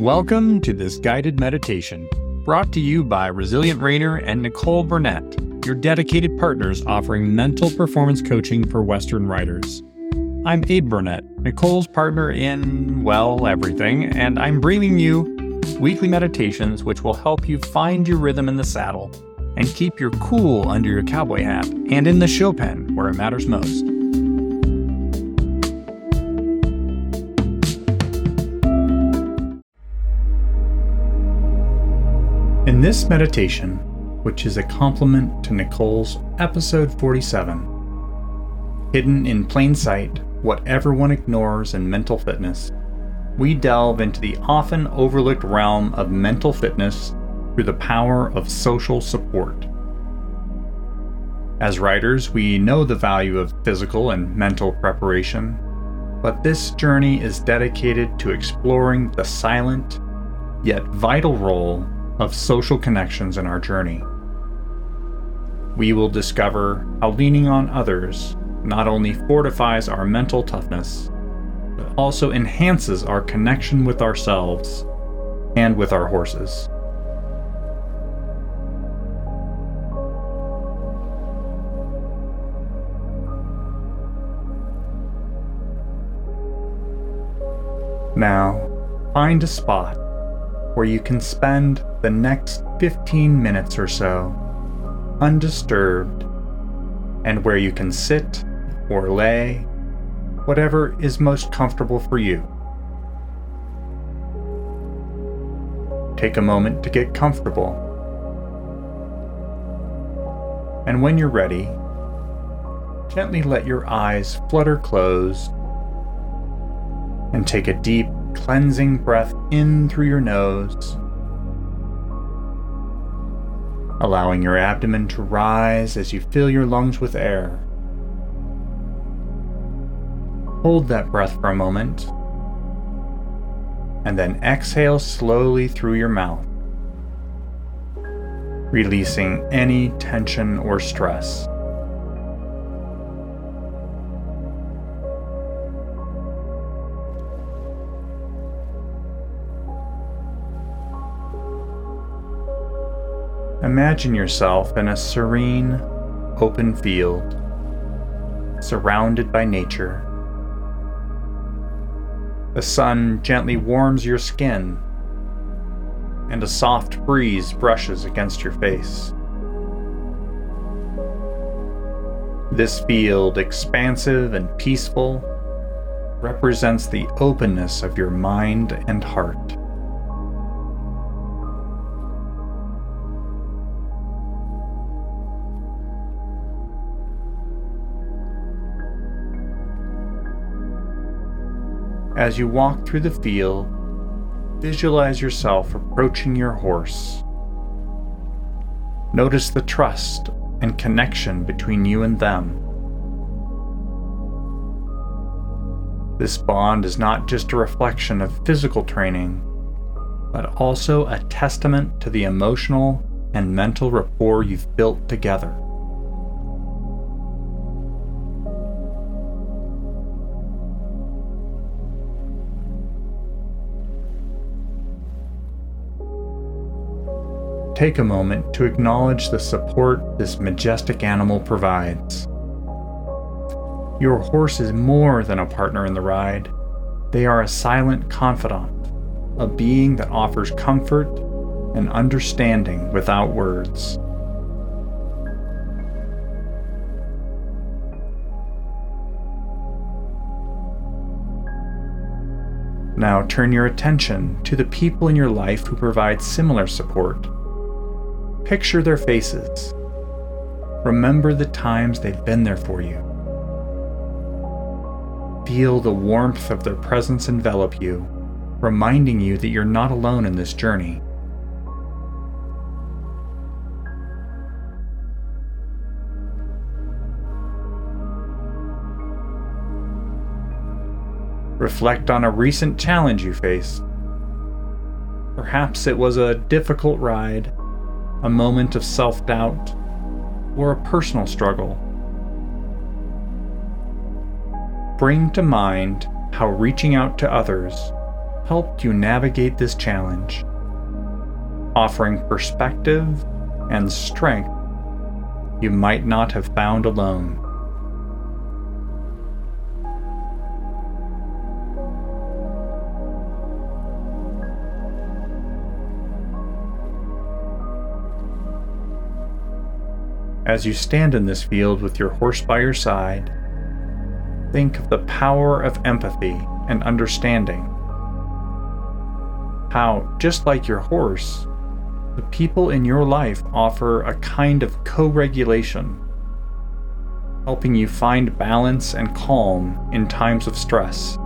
Welcome to this guided meditation, brought to you by Resilient Reiner and Nicole Burnett, your dedicated partners offering mental performance coaching for Western riders. I'm Abe Burnett, Nicole's partner in, well, everything, and I'm bringing you weekly meditations which will help you find your rhythm in the saddle and keep your cool under your cowboy hat and in the show pen where it matters most. In this meditation, which is a complement to Nicole's episode 47, hidden in plain sight, what everyone ignores in mental fitness, we delve into the often overlooked realm of mental fitness through the power of social support. As riders, we know the value of physical and mental preparation, but this journey is dedicated to exploring the silent yet vital role of social connections in our journey. We will discover how leaning on others not only fortifies our mental toughness, but also enhances our connection with ourselves and with our horses. Now, find a spot where you can spend the next 15 minutes or so undisturbed and where you can sit or lay, whatever is most comfortable for you. Take a moment to get comfortable. And when you're ready, gently let your eyes flutter closed and take a deep cleansing breath in through your nose, allowing your abdomen to rise as you fill your lungs with air. Hold that breath for a moment, and then exhale slowly through your mouth, releasing any tension or stress. Imagine yourself in a serene, open field, surrounded by nature. The sun gently warms your skin, and a soft breeze brushes against your face. This field, expansive and peaceful, represents the openness of your mind and heart. As you walk through the field, visualize yourself approaching your horse. Notice the trust and connection between you and them. This bond is not just a reflection of physical training, but also a testament to the emotional and mental rapport you've built together. Take a moment to acknowledge the support this majestic animal provides. Your horse is more than a partner in the ride, they are a silent confidant, a being that offers comfort and understanding without words. Now turn your attention to the people in your life who provide similar support. Picture their faces. Remember the times they've been there for you. Feel the warmth of their presence envelop you, reminding you that you're not alone in this journey. Reflect on a recent challenge you faced. Perhaps it was a difficult ride a moment of self doubt, or a personal struggle. Bring to mind how reaching out to others helped you navigate this challenge, offering perspective and strength you might not have found alone. As you stand in this field with your horse by your side, think of the power of empathy and understanding. How, just like your horse, the people in your life offer a kind of co regulation, helping you find balance and calm in times of stress.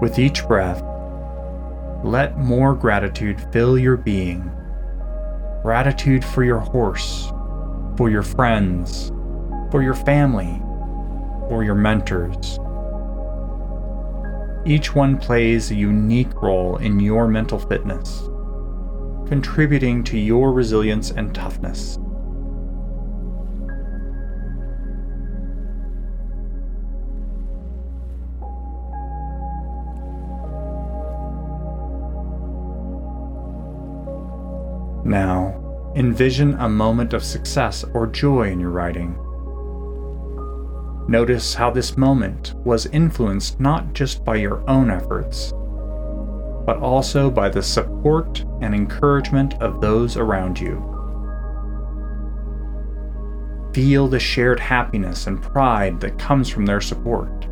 With each breath, let more gratitude fill your being. Gratitude for your horse, for your friends, for your family, for your mentors. Each one plays a unique role in your mental fitness, contributing to your resilience and toughness. Envision a moment of success or joy in your riding. Notice how this moment was influenced not just by your own efforts, but also by the support and encouragement of those around you. Feel the shared happiness and pride that comes from their support.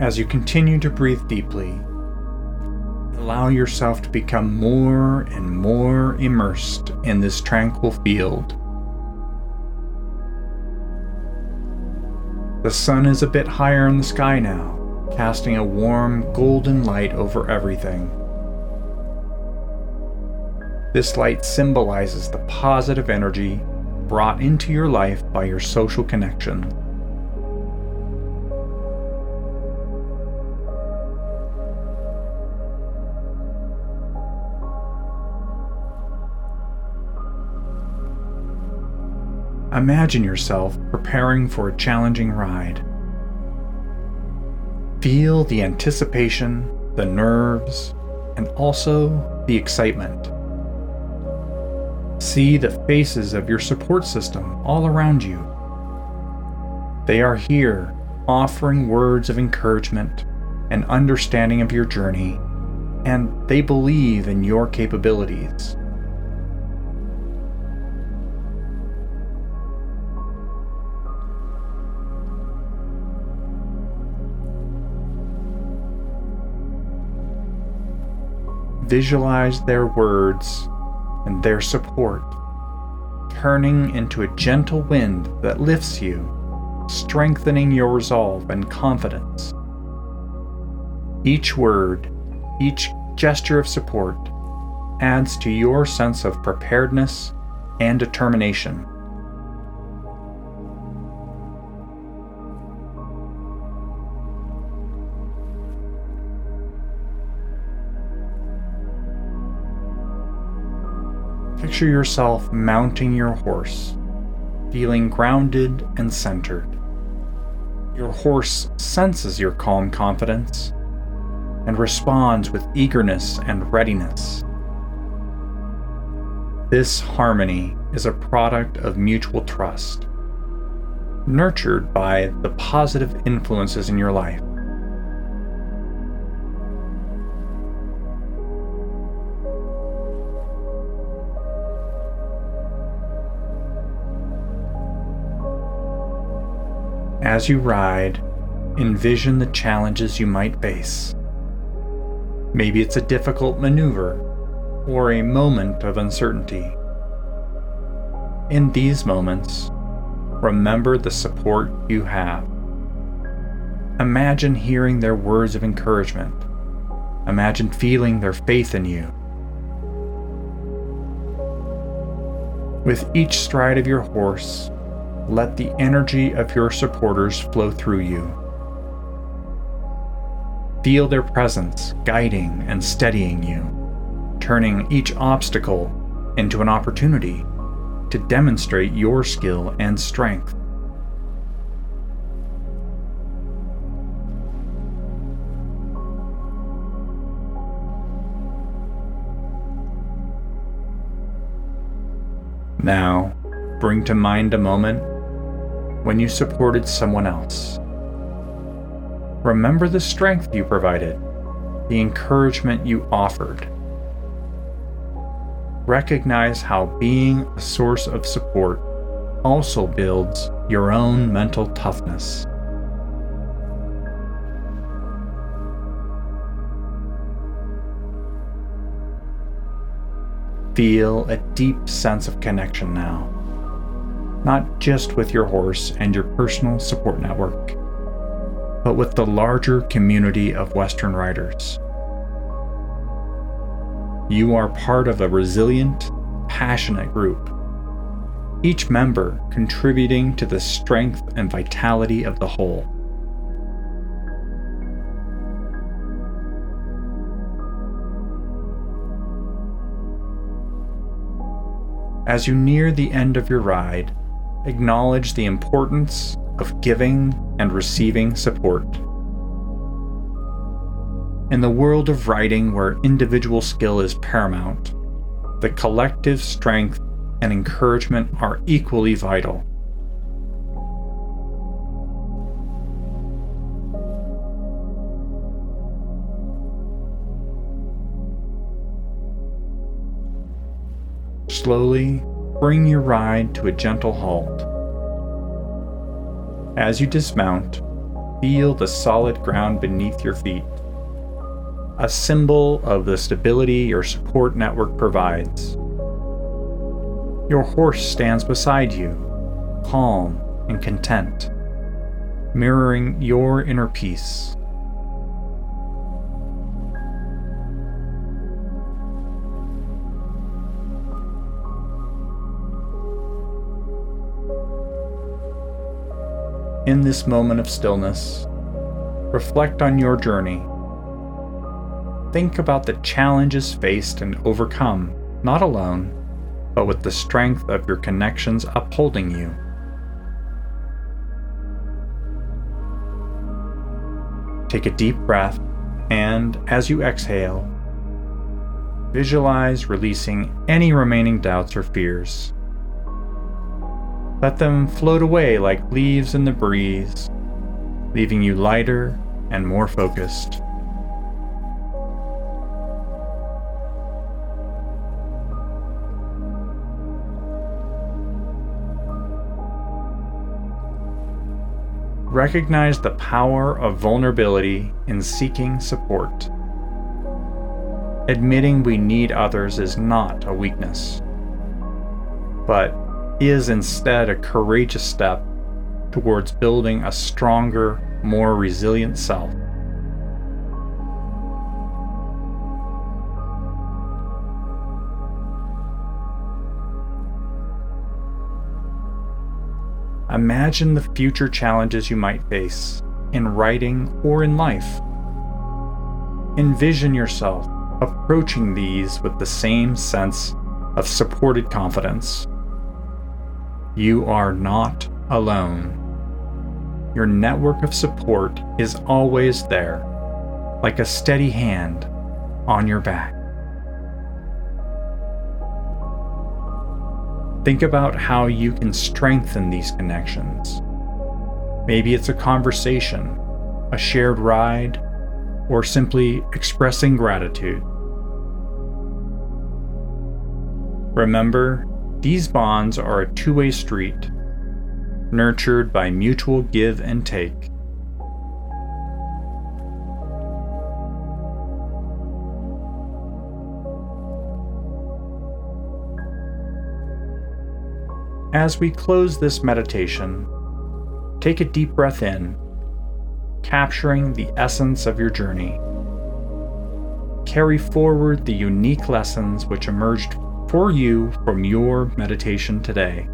As you continue to breathe deeply, allow yourself to become more and more immersed in this tranquil field. The sun is a bit higher in the sky now, casting a warm golden light over everything. This light symbolizes the positive energy brought into your life by your social connections. Imagine yourself preparing for a challenging ride. Feel the anticipation, the nerves, and also the excitement. See the faces of your support system all around you. They are here offering words of encouragement and understanding of your journey, and they believe in your capabilities. Visualize their words and their support, turning into a gentle wind that lifts you, strengthening your resolve and confidence. Each word, each gesture of support adds to your sense of preparedness and determination. Picture yourself mounting your horse, feeling grounded and centered. Your horse senses your calm confidence and responds with eagerness and readiness. This harmony is a product of mutual trust, nurtured by the positive influences in your life. As you ride, envision the challenges you might face. Maybe it's a difficult maneuver or a moment of uncertainty. In these moments, remember the support you have. Imagine hearing their words of encouragement. Imagine feeling their faith in you. With each stride of your horse, let the energy of your supporters flow through you. Feel their presence guiding and steadying you, turning each obstacle into an opportunity to demonstrate your skill and strength. Now, bring to mind a moment when you supported someone else. Remember the strength you provided, the encouragement you offered. Recognize how being a source of support also builds your own mental toughness. Feel a deep sense of connection now, not just with your horse and your personal support network, but with the larger community of Western riders. You are part of a resilient, passionate group, each member contributing to the strength and vitality of the whole. As you near the end of your ride, acknowledge the importance of giving and receiving support. In the world of riding, where individual skill is paramount, the collective strength and encouragement are equally vital. Slowly bring your ride to a gentle halt. As you dismount, feel the solid ground beneath your feet, a symbol of the stability your support network provides. Your horse stands beside you, calm and content, mirroring your inner peace. In this moment of stillness, reflect on your journey. Think about the challenges faced and overcome, not alone, but with the strength of your connections upholding you. Take a deep breath, and as you exhale, visualize releasing any remaining doubts or fears. Let them float away like leaves in the breeze, leaving you lighter and more focused. Recognize the power of vulnerability in seeking support. Admitting we need others is not a weakness, but is instead a courageous step towards building a stronger, more resilient self. Imagine the future challenges you might face in riding or in life. Envision yourself approaching these with the same sense of supported confidence. You are not alone. Your network of support is always there, like a steady hand on your back. Think about how you can strengthen these connections. Maybe it's a conversation, a shared ride, or simply expressing gratitude. Remember, these bonds are a two way street, nurtured by mutual give and take. As we close this meditation, take a deep breath in, capturing the essence of your journey. Carry forward the unique lessons which emerged for you from your meditation today.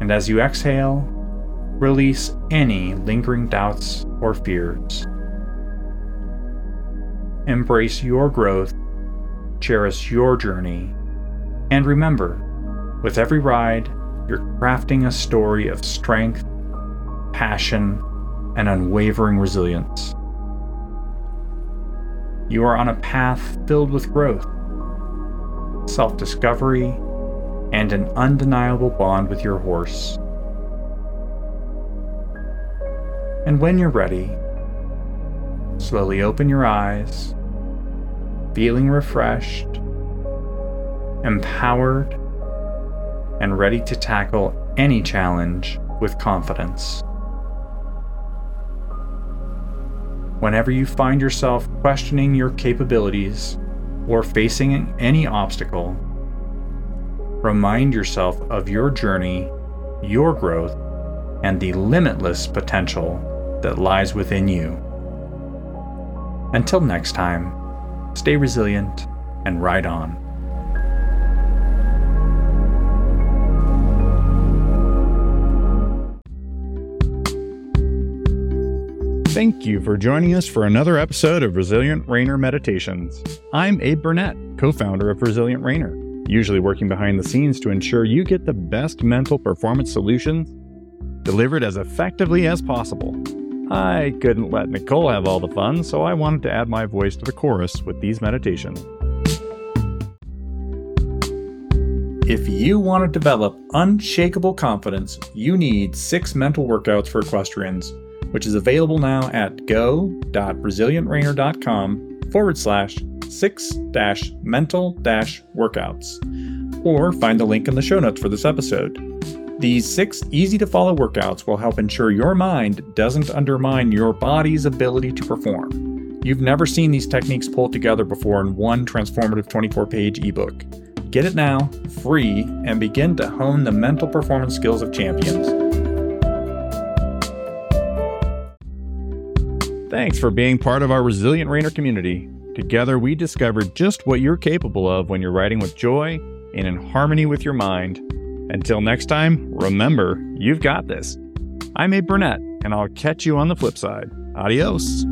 And as you exhale, release any lingering doubts or fears. Embrace your growth, cherish your journey, and remember, with every ride, you're crafting a story of strength, passion, and unwavering resilience. You are on a path filled with growth, self discovery, and an undeniable bond with your horse. And when you're ready, slowly open your eyes, feeling refreshed, empowered, and ready to tackle any challenge with confidence. Whenever you find yourself questioning your capabilities or facing any obstacle, remind yourself of your journey, your growth, and the limitless potential that lies within you. Until next time, stay resilient and ride on. Thank you for joining us for another episode of Resilient Reiner Meditations. I'm Abe Burnett, co founder of Resilient Reiner, usually working behind the scenes to ensure you get the best mental performance solutions delivered as effectively as possible. I couldn't let Nicole have all the fun, so I wanted to add my voice to the chorus with these meditations. If you want to develop unshakable confidence, you need six mental workouts for equestrians which is available now at go.resilientreiner.com forward slash six dash mental dash workouts, or find the link in the show notes for this episode. These six easy to follow workouts will help ensure your mind doesn't undermine your body's ability to perform. You've never seen these techniques pulled together before in one transformative 24 page ebook. Get it now, free, and begin to hone the mental performance skills of champions. Thanks for being part of our Resilient Reiner community. Together, we discovered just what you're capable of when you're riding with joy and in harmony with your mind. Until next time, remember, you've got this. I'm Abe Burnett, and I'll catch you on the flip side. Adios.